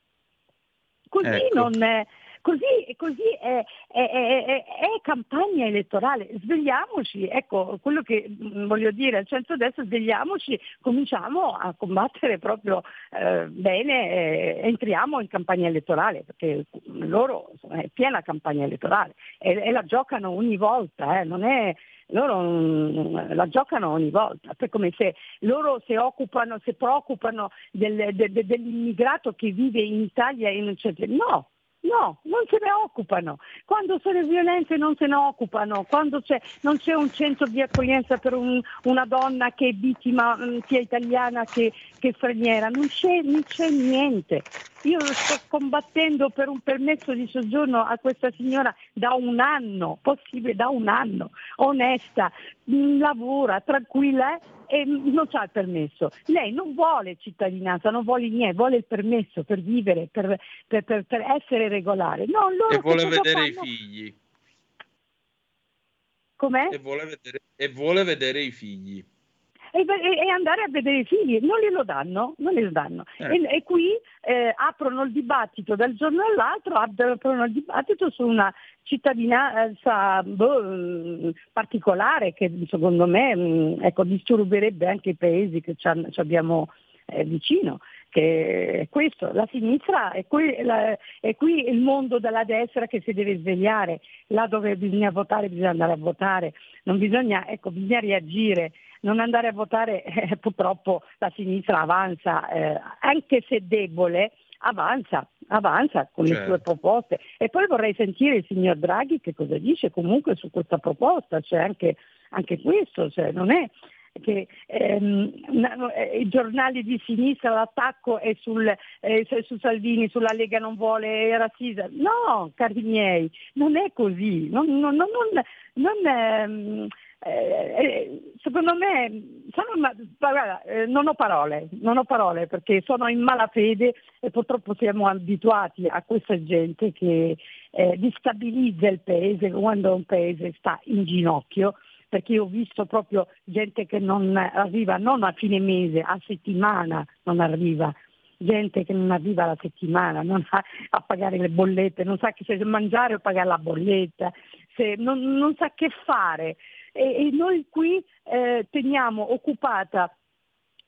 Così ecco. non è, Così, così è, è, è, è, campagna elettorale, svegliamoci, ecco quello che mm, voglio dire al centro-destra, svegliamoci, cominciamo a combattere proprio eh, bene, eh, entriamo in campagna elettorale, perché loro insomma, è piena campagna elettorale e, e la giocano ogni volta, eh, non è loro mm, la giocano ogni volta, è come se loro si occupano, si preoccupano del, de, de, dell'immigrato che vive in Italia e non c'è. No, No, non se ne occupano. Quando sono violenze non se ne occupano, quando c'è, non c'è un centro di accoglienza per un, una donna che è vittima mm, sia italiana che, che straniera, non c'è, non c'è niente. Io sto combattendo per un permesso di soggiorno a questa signora da un anno, possibile da un anno, onesta, mm, lavora, tranquilla, eh? E non ha il permesso. Lei non vuole cittadinanza, non vuole niente, vuole il permesso per vivere, per, per, per, per essere regolare. No, e vuole vedere fanno? i figli. Com'è? E vuole vedere, e vuole vedere i figli e, e, andare a vedere i figli, non glielo danno, non glielo danno. Eh. E, e, qui eh, aprono il dibattito dal giorno all'altro, aprono il dibattito su una cittadinanza boh, particolare che secondo me mm, ecco, disturberebbe anche i paesi che ci, abbiamo eh, vicino che è questo, la sinistra è qui, la, è qui, il mondo della destra che si deve svegliare, là dove bisogna votare bisogna andare a votare, non bisogna, ecco, bisogna reagire, non andare a votare, eh, purtroppo la sinistra avanza, eh, anche se debole, avanza, avanza con certo. le sue proposte. E poi vorrei sentire il signor Draghi che cosa dice comunque su questa proposta, cioè anche, anche questo, cioè non è che ehm, eh, i giornali di sinistra l'attacco è sul, eh, su Salvini, sulla Lega non vuole, Sisa. No, cari miei, non è così. Non, non, non, non ehm, eh, eh, secondo me sono, guarda, eh, non ho parole, non ho parole perché sono in malafede e purtroppo siamo abituati a questa gente che eh, distabilizza il paese quando un paese sta in ginocchio perché ho visto proprio gente che non arriva non a fine mese, a settimana non arriva, gente che non arriva alla settimana, non sa a pagare le bollette, non sa che se mangiare o pagare la bolletta, non, non, sa che fare e, e noi qui eh, teniamo occupata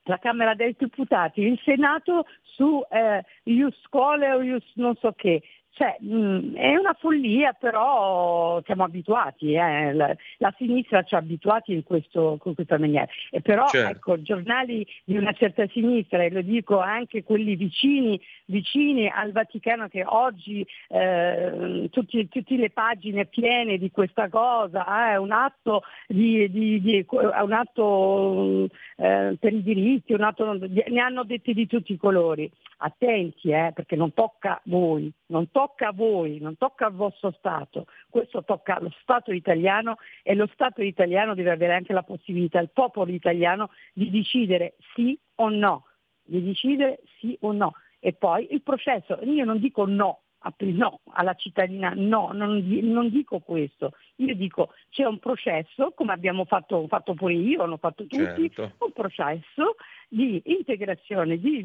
la Camera dei Deputati, il Senato su eh, Ius Scole o Ius non so che. Cioè, mh, mm, è una follia, però siamo abituati, eh. la, la, sinistra ci ha abituati in, questo, in questa maniera. E però certo. ecco, giornali di una certa sinistra, e lo dico anche quelli vicini, vicini al Vaticano che oggi eh, tutte le pagine piene di questa cosa, eh, è un atto, di, di, di, un atto eh, per i diritti, un atto, ne hanno detti di tutti i colori. Attenti, eh, perché non tocca a voi, non tocca a voi, non tocca al vostro Stato, questo tocca allo Stato italiano e lo Stato italiano deve avere anche la possibilità, il popolo italiano, di decidere sì o no, di decidere sì o no. E poi il processo, io non dico no no alla cittadinanza, no, non, non, dico questo, io dico c'è un processo, come abbiamo fatto, fatto pure io, hanno fatto tutti, certo. un processo di integrazione, di,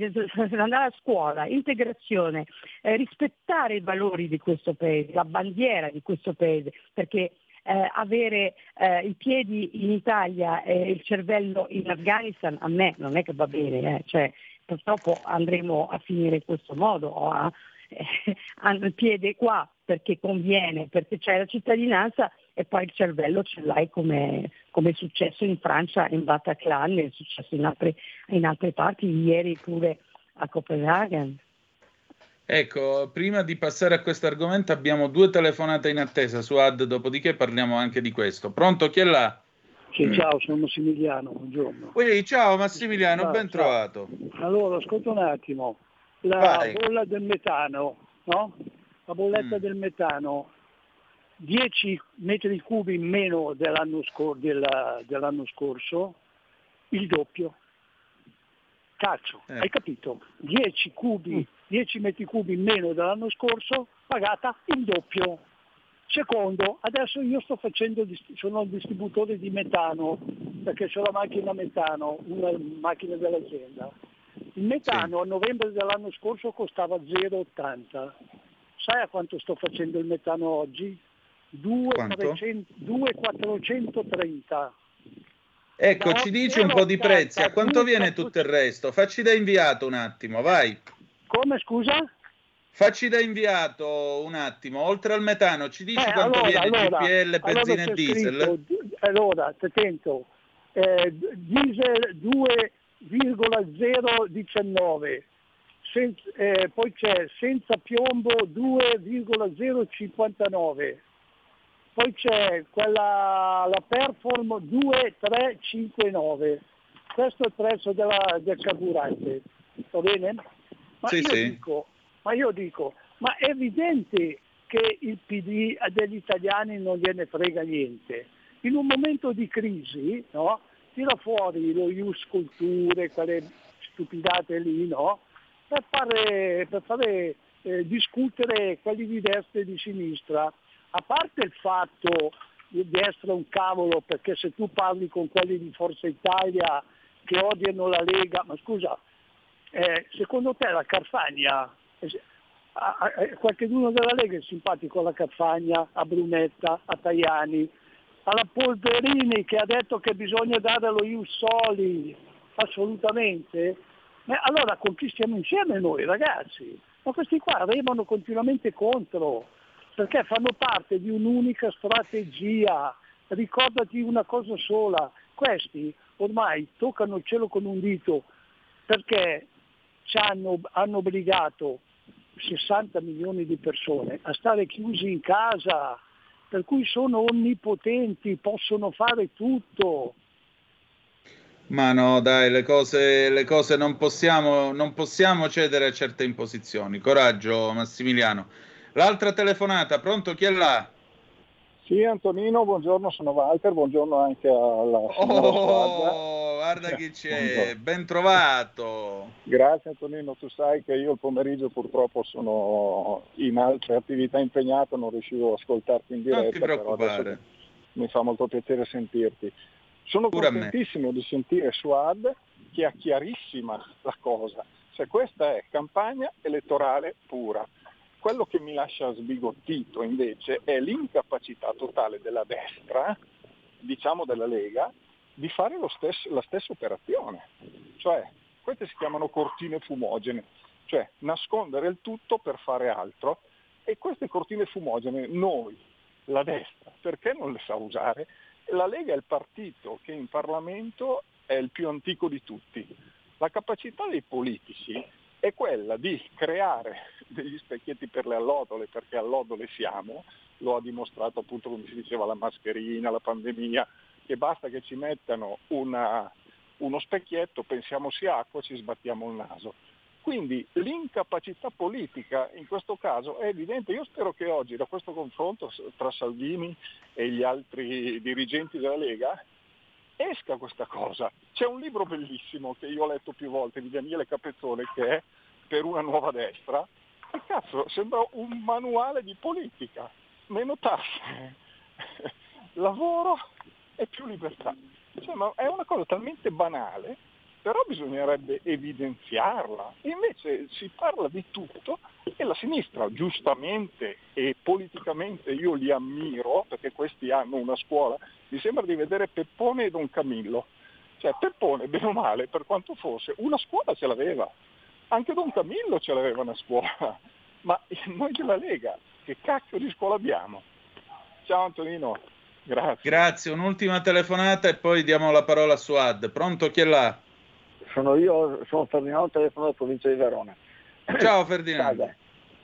andare a scuola, integrazione, eh, rispettare i valori di questo paese, la bandiera di questo paese, perché eh, avere eh, i piedi in Italia e il cervello in Afghanistan a me non è che va bene, eh. cioè, purtroppo andremo a finire in questo modo, a, eh, hanno il piede qua perché conviene, perché c'è la cittadinanza e poi il cervello ce l'hai come, come è successo in Francia, in Bataclan, è successo in altre, in altre parti, ieri pure a Copenaghen. Ecco, prima di passare a questo argomento abbiamo due telefonate in attesa su Ad, dopodiché parliamo anche di questo. Pronto, chi è là? Sì, ciao, sono Massimiliano, buongiorno. Ui, ciao Massimiliano, ciao, ben ciao. trovato. Allora, ascolta un attimo, la Vai. bolla del metano, no? La bolletta mm. del metano, 10 metri cubi in meno dell'anno, scor- della, dell'anno scorso, il doppio. Cazzo, eh. hai capito? 10 cubi, 10 mm. metri cubi in meno dell'anno scorso, pagata il doppio. Secondo, adesso io sto facendo, sono il distributore di metano, perché c'ho la macchina metano, una macchina dell'azienda. Il metano sì. a novembre dell'anno scorso costava 0,80. Sai a quanto sto facendo il metano oggi? 2,430. Ecco, ci dici un po' di prezzi, a quanto viene tutto il resto? Facci da inviato un attimo, vai. Come scusa? Facci da inviato un attimo, oltre al metano, ci dici eh, quanto allora, viene allora, GPL, benzina allora e diesel? Scritto, allora, attento, eh, diesel 2,019, Sen, eh, poi c'è senza piombo 2,059, poi c'è quella, la Perform 2359, questo è il prezzo della, del carburante, va bene? Ma sì, io sì. dico, ma io dico, ma è evidente che il PD degli italiani non gliene frega niente. In un momento di crisi, no? Tira fuori lo Ius Culture, quelle stupidate lì, no? Per fare, per fare eh, discutere quelli di destra e di sinistra. A parte il fatto di essere un cavolo, perché se tu parli con quelli di Forza Italia che odiano la Lega, ma scusa, eh, secondo te la Carfagna a, qualcuno della Lega è simpatico alla Caffagna, a Brunetta, a Tajani, alla Polverini che ha detto che bisogna dare lo Ius Soli, assolutamente. Ma allora con chi stiamo insieme noi ragazzi? Ma questi qua remano continuamente contro, perché fanno parte di un'unica strategia. Ricordati una cosa sola, questi ormai toccano il cielo con un dito perché hanno, hanno obbligato 60 milioni di persone a stare chiusi in casa, per cui sono onnipotenti, possono fare tutto. Ma no, dai, le cose, le cose non, possiamo, non possiamo cedere a certe imposizioni. Coraggio, Massimiliano. L'altra telefonata, pronto? Chi è là? Sì, Antonino, buongiorno, sono Walter, buongiorno anche alla oh, guarda chi c'è, ben trovato. Grazie Antonino, tu sai che io il pomeriggio purtroppo sono in altre attività impegnato, non riuscivo ad ascoltarti in diretta. Non ti preoccupare. Mi fa molto piacere sentirti. Sono Pure contentissimo di sentire Suad che ha chiarissima la cosa. Se questa è campagna elettorale pura quello che mi lascia sbigottito invece è l'incapacità totale della destra, diciamo della Lega, di fare stesso, la stessa operazione. Cioè, queste si chiamano cortine fumogene, cioè nascondere il tutto per fare altro e queste cortine fumogene noi, la destra, perché non le sa usare? La Lega è il partito che in Parlamento è il più antico di tutti. La capacità dei politici è quella di creare degli specchietti per le allodole, perché allodole siamo, lo ha dimostrato appunto come si diceva la mascherina, la pandemia, che basta che ci mettano una, uno specchietto, pensiamo sia acqua ci sbattiamo il naso. Quindi l'incapacità politica in questo caso è evidente. Io spero che oggi da questo confronto tra Salvini e gli altri dirigenti della Lega esca questa cosa. C'è un libro bellissimo che io ho letto più volte di Daniele Capezzone che è Per una nuova destra E cazzo, sembra un manuale di politica. Meno tasse, lavoro e più libertà. Cioè, ma è una cosa talmente banale, però bisognerebbe evidenziarla. Invece si parla di tutto e la sinistra, giustamente e politicamente io li ammiro, perché questi hanno una scuola, mi sembra di vedere Peppone e Don Camillo. Cioè Peppone, bene o male, per quanto fosse, una scuola ce l'aveva. Anche Don Camillo ce l'aveva una scuola. Ma noi della Lega, che cacchio di scuola abbiamo? Ciao Antonino. Grazie. Grazie, un'ultima telefonata e poi diamo la parola a Suad. Pronto, chi è là? Sono io, sono Ferdinando, telefono dalla provincia di Verona. Ciao Ferdinando.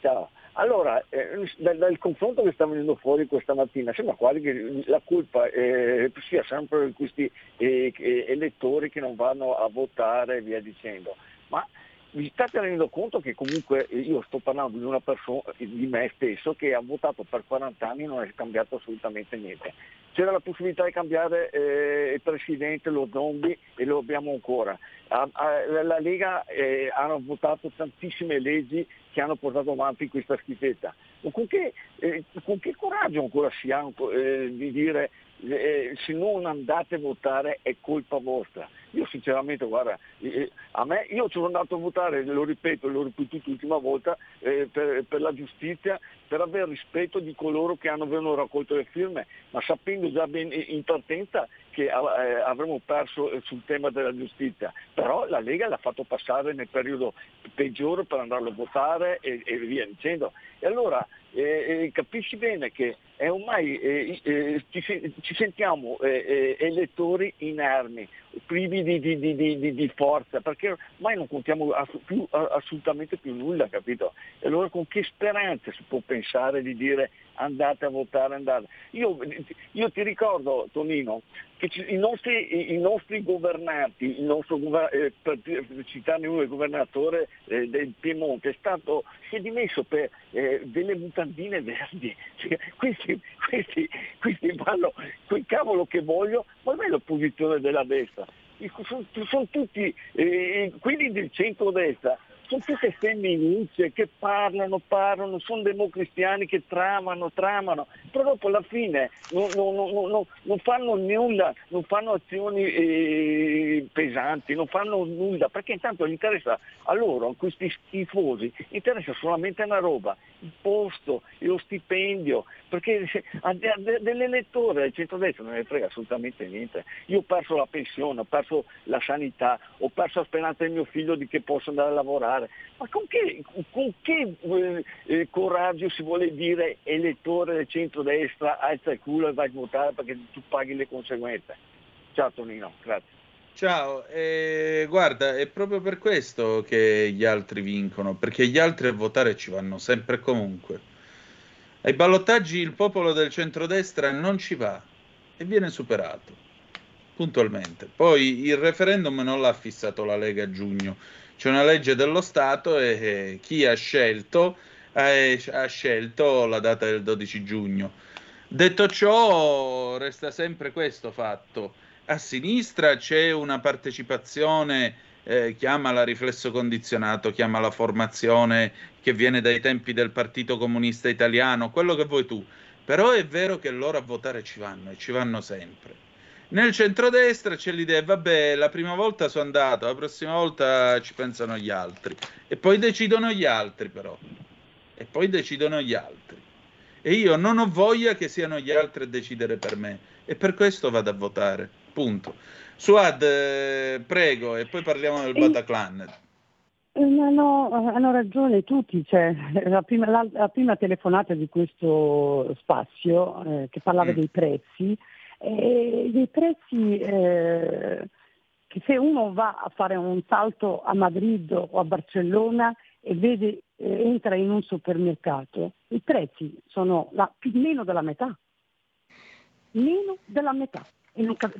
Ciao. Allora, eh, dal, dal, confronto che sta venendo fuori questa mattina, sembra quasi che la colpa eh, sia sempre di questi eh, elettori che non vanno a votare e via dicendo. Ma vi state rendendo conto che comunque io sto parlando di una persona, di me stesso, che ha votato per 40 anni e non è cambiato assolutamente niente. C'era la possibilità di cambiare eh, il presidente, lo zombie e lo abbiamo ancora. A, a, la Lega eh, hanno votato tantissime leggi che hanno portato avanti questa schifezza. Con che, eh, con che coraggio ancora si ha eh, di dire eh, se non andate a votare è colpa vostra? Io sinceramente, guarda, eh, a me, io sono andato a votare, lo ripeto, l'ho ripetuto l'ultima volta, eh, per, per, la giustizia, per avere rispetto di coloro che hanno, avevano raccolto le firme, ma sapendo già ben in partenza che eh, avremmo perso eh, sul tema della giustizia. Però la Lega l'ha fatto passare nel periodo peggiore per andarlo a votare e, e via dicendo. E allora eh, capisci bene che ormai eh, eh ci, ci, sentiamo eh, eh, elettori inermi, privi di, di, di, di, forza, perché ormai non contiamo ass- più, assolutamente più nulla, capito? E allora con che speranza si può pensare di dire andate a votare, andate. Io, io ti ricordo, Tonino, che i nostri, i nostri governanti, il nostro, eh, per citarne uno, il governatore eh, del Piemonte, è stato, si è dimesso per eh, delle mutandine verdi. Cioè, questi, questi, questi vanno quel cavolo che voglio, ma non è l'opposizione della destra. Sono, sono tutti eh, quelli del centro-destra sono tutte femminucce che parlano, parlano, sono democristiani che tramano, tramano, però dopo alla fine non, non, non, non fanno nulla, non fanno azioni eh, pesanti, non fanno nulla, perché intanto gli interessa a loro, a questi schifosi, interessa solamente una roba, il posto, lo stipendio, perché a, a, dell'elettore del centro-destra non ne frega assolutamente niente. Io ho perso la pensione, ho perso la sanità, ho perso la speranza del mio figlio di che posso andare a lavorare. Ma con che, con che eh, eh, coraggio si vuole dire elettore del centro-destra, alza il culo e vai a votare perché tu paghi le conseguenze? Ciao Tonino, grazie. Ciao, eh, guarda, è proprio per questo che gli altri vincono, perché gli altri a votare ci vanno sempre e comunque. Ai ballottaggi il popolo del centrodestra non ci va e viene superato puntualmente. Poi il referendum non l'ha fissato la Lega a giugno, c'è una legge dello Stato e, e chi ha scelto eh, ha scelto la data del 12 giugno. Detto ciò, resta sempre questo fatto a sinistra c'è una partecipazione, eh, chiamala riflesso condizionato, chiamala formazione che viene dai tempi del Partito Comunista Italiano, quello che vuoi tu. Però è vero che loro a votare ci vanno e ci vanno sempre. Nel centrodestra c'è l'idea, vabbè, la prima volta sono andato, la prossima volta ci pensano gli altri. E poi decidono gli altri però. E poi decidono gli altri. E io non ho voglia che siano gli altri a decidere per me. E per questo vado a votare punto. Suad, eh, prego, e poi parliamo del Bataclan. Eh, no, hanno ragione tutti, cioè, la, prima, la, la, prima, telefonata di questo spazio eh, che parlava mm. dei prezzi, eh, dei prezzi eh, che se uno va a fare un salto a Madrid o a Barcellona e vede, eh, entra in un supermercato, i prezzi sono la, più, meno della metà, meno della metà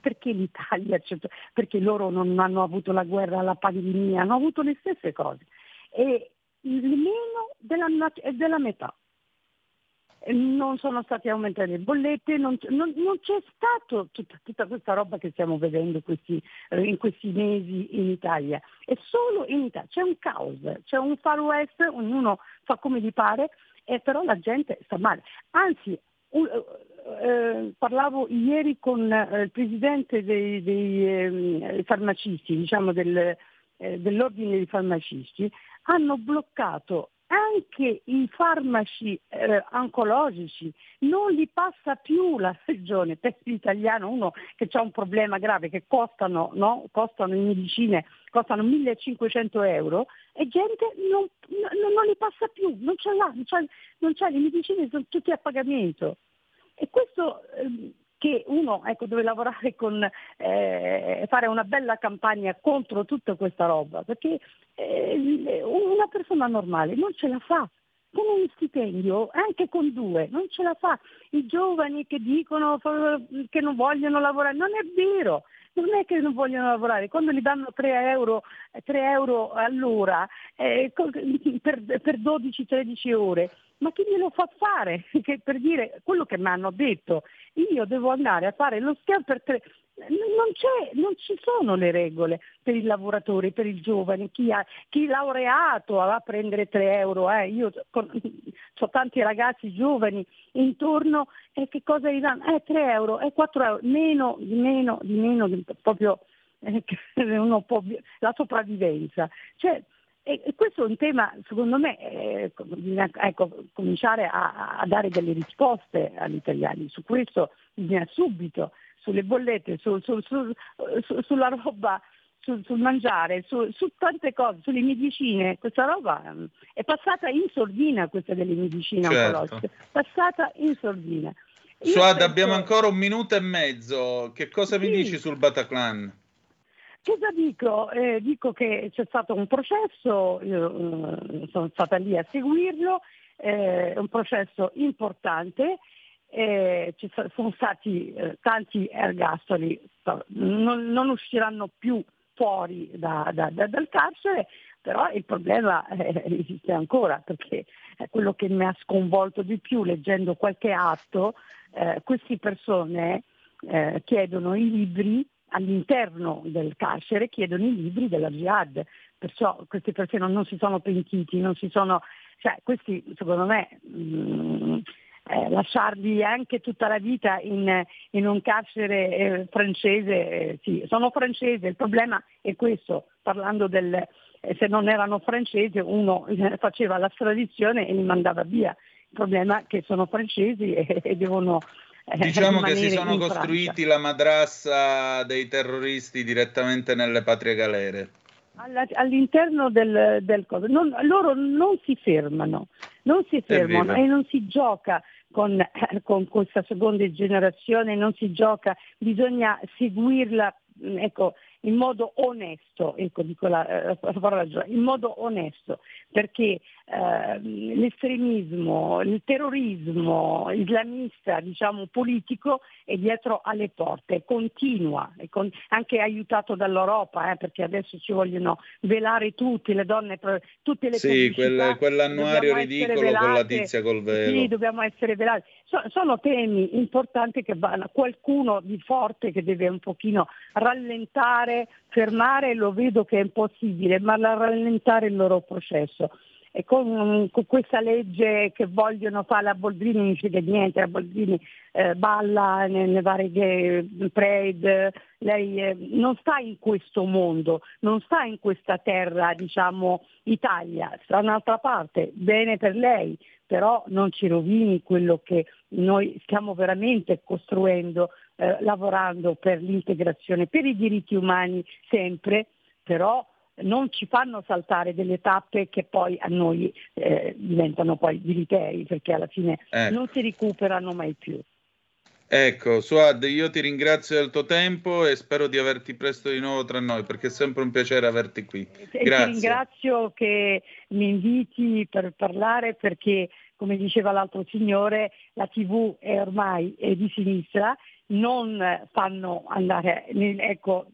perché l'Italia, cioè, perché loro non hanno avuto la guerra alla pandemia, hanno avuto le stesse cose. E meno della, della metà. Non sono stati aumentati le bollette, non, non, non c'è stato tutta, tutta, questa roba che stiamo vedendo questi, eh, in questi mesi in Italia. È solo in Italia, c'è un caos, c'è un far west, ognuno fa come gli pare, e però la gente sta male. Anzi, uh, eh, parlavo ieri con eh, il presidente dei, dei eh, farmacisti, diciamo del, eh, dell'ordine dei farmacisti, hanno bloccato anche i farmaci eh, oncologici, non gli passa più la regione, per l'italiano uno che ha un problema grave che costano, no? costano in medicine, costano 1500 euro e gente non, non, non li passa più, non ce l'ha, non c'ha, non c'ha, le medicine sono tutte a pagamento. E questo eh, che uno ecco, deve lavorare con, eh, fare una bella campagna contro tutta questa roba, perché eh, una persona normale non ce la fa. Con un stipendio, anche con due, non ce la fa. I giovani che dicono che non vogliono lavorare, non è vero non è che non vogliono lavorare, quando gli danno 3 euro, 3 euro all'ora eh, per, per 12-13 ore, ma chi glielo fa fare? Che per dire quello che mi hanno detto, io devo andare a fare lo scherzo per tre, non, non, ci sono le regole per il lavoratore, per il giovane, chi, ha, chi laureato va a prendere 3 euro, eh. io ho tanti ragazzi giovani intorno e che cosa gli danno? Eh 3 euro, eh 4 euro, meno, di meno, di meno, proprio eh, può, la sopravvivenza. Cioè, e, questo è un tema, secondo me, eh, bisogna ecco, cominciare a, a, dare delle risposte agli italiani. Su questo bisogna subito sulle bollette, su, su, su, sulla roba, sul, mangiare, su, tante cose, sulle medicine, questa roba mm, è passata in sordina questa delle medicine certo. oncologiche, passata in sordina. Suad, penso... abbiamo ancora un minuto e mezzo, che cosa sì. mi dici sul Bataclan? Cosa dico? Eh, dico che c'è stato un processo, io eh, sono stata lì a seguirlo, eh, un processo importante eh, ci sono stati eh, tanti ergastoli, non, non, usciranno più fuori da, da, da, dal carcere, però il problema esiste ancora perché quello che mi ha sconvolto di più leggendo qualche atto, eh, queste persone eh, chiedono i libri all'interno del carcere, chiedono i libri della jihad, perciò queste persone non si sono pentiti, non si sono, cioè questi secondo me mh, mm, eh, lasciarli anche tutta la vita in, in un carcere eh, francese, eh, sì, sono francese, il problema è questo, parlando del, eh, se non erano francesi uno eh, faceva la tradizione e li mandava via, il problema è che sono francesi e, e devono... Eh, diciamo che si sono costruiti la madrassa dei terroristi direttamente nelle patrie galere. All'interno del, del non, loro non si fermano, non si fermano e non si gioca con, con, questa seconda generazione, non si gioca, bisogna seguirla ecco, in modo onesto, ecco, dico la, eh, la parola in modo onesto, perché eh, l'estremismo, il terrorismo islamista, diciamo politico, è dietro alle porte, continua, con, anche aiutato dall'Europa, eh, perché adesso ci vogliono velare tutti, le donne, tutte le Sì, quel, quell'annuario ridicolo velate, con la tizia col velo. Sì, dobbiamo essere velati. So, sono temi importanti che vanno, qualcuno di forte che deve un pochino rallentare, fermare, lo vedo che è impossibile, ma rallentare il loro processo. E con, con, questa legge che vogliono fare la Boldrini non c'è niente, la Boldrini eh, balla nelle varie parade, lei eh, non sta in questo mondo, non sta in questa terra, diciamo, Italia, sta da un'altra parte, bene per lei, però non ci rovini quello che noi stiamo veramente costruendo, eh, lavorando per l'integrazione, per i diritti umani sempre, però non ci fanno saltare delle tappe che poi a noi eh, diventano poi diliteri perché alla fine eh. non si recuperano mai più. Ecco, Suad, io ti ringrazio del tuo tempo e spero di averti presto di nuovo tra noi perché è sempre un piacere averti qui. Grazie. Ti ringrazio che mi inviti per parlare perché, come diceva l'altro signore, la TV è ormai è di sinistra, non fanno andare, ecco,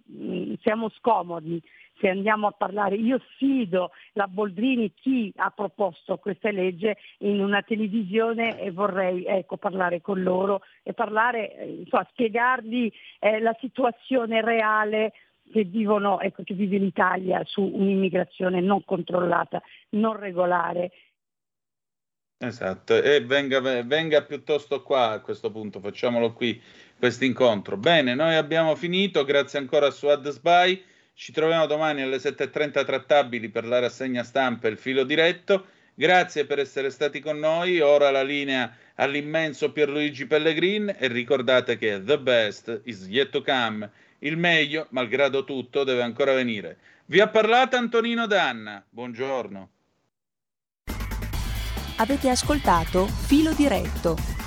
siamo scomodi se andiamo a parlare, io sfido la Boldrini, chi ha proposto questa legge in una televisione e vorrei ecco, parlare con loro e parlare, eh, insomma, spiegargli eh, la situazione reale che, vivono, ecco, che vive l'Italia su un'immigrazione non controllata, non regolare. Esatto, e venga, venga piuttosto qua a questo punto, facciamolo qui, questo incontro. Bene, noi abbiamo finito, grazie ancora a Suad Sbai, ci troviamo domani alle 7.30 trattabili per la rassegna stampa e il filo diretto. Grazie per essere stati con noi, ora la linea all'immenso Pierluigi Pellegrin e ricordate che the best is yet to come il meglio, malgrado tutto, deve ancora venire. Vi ha parlato Antonino Danna. Buongiorno. Avete ascoltato Filo Diretto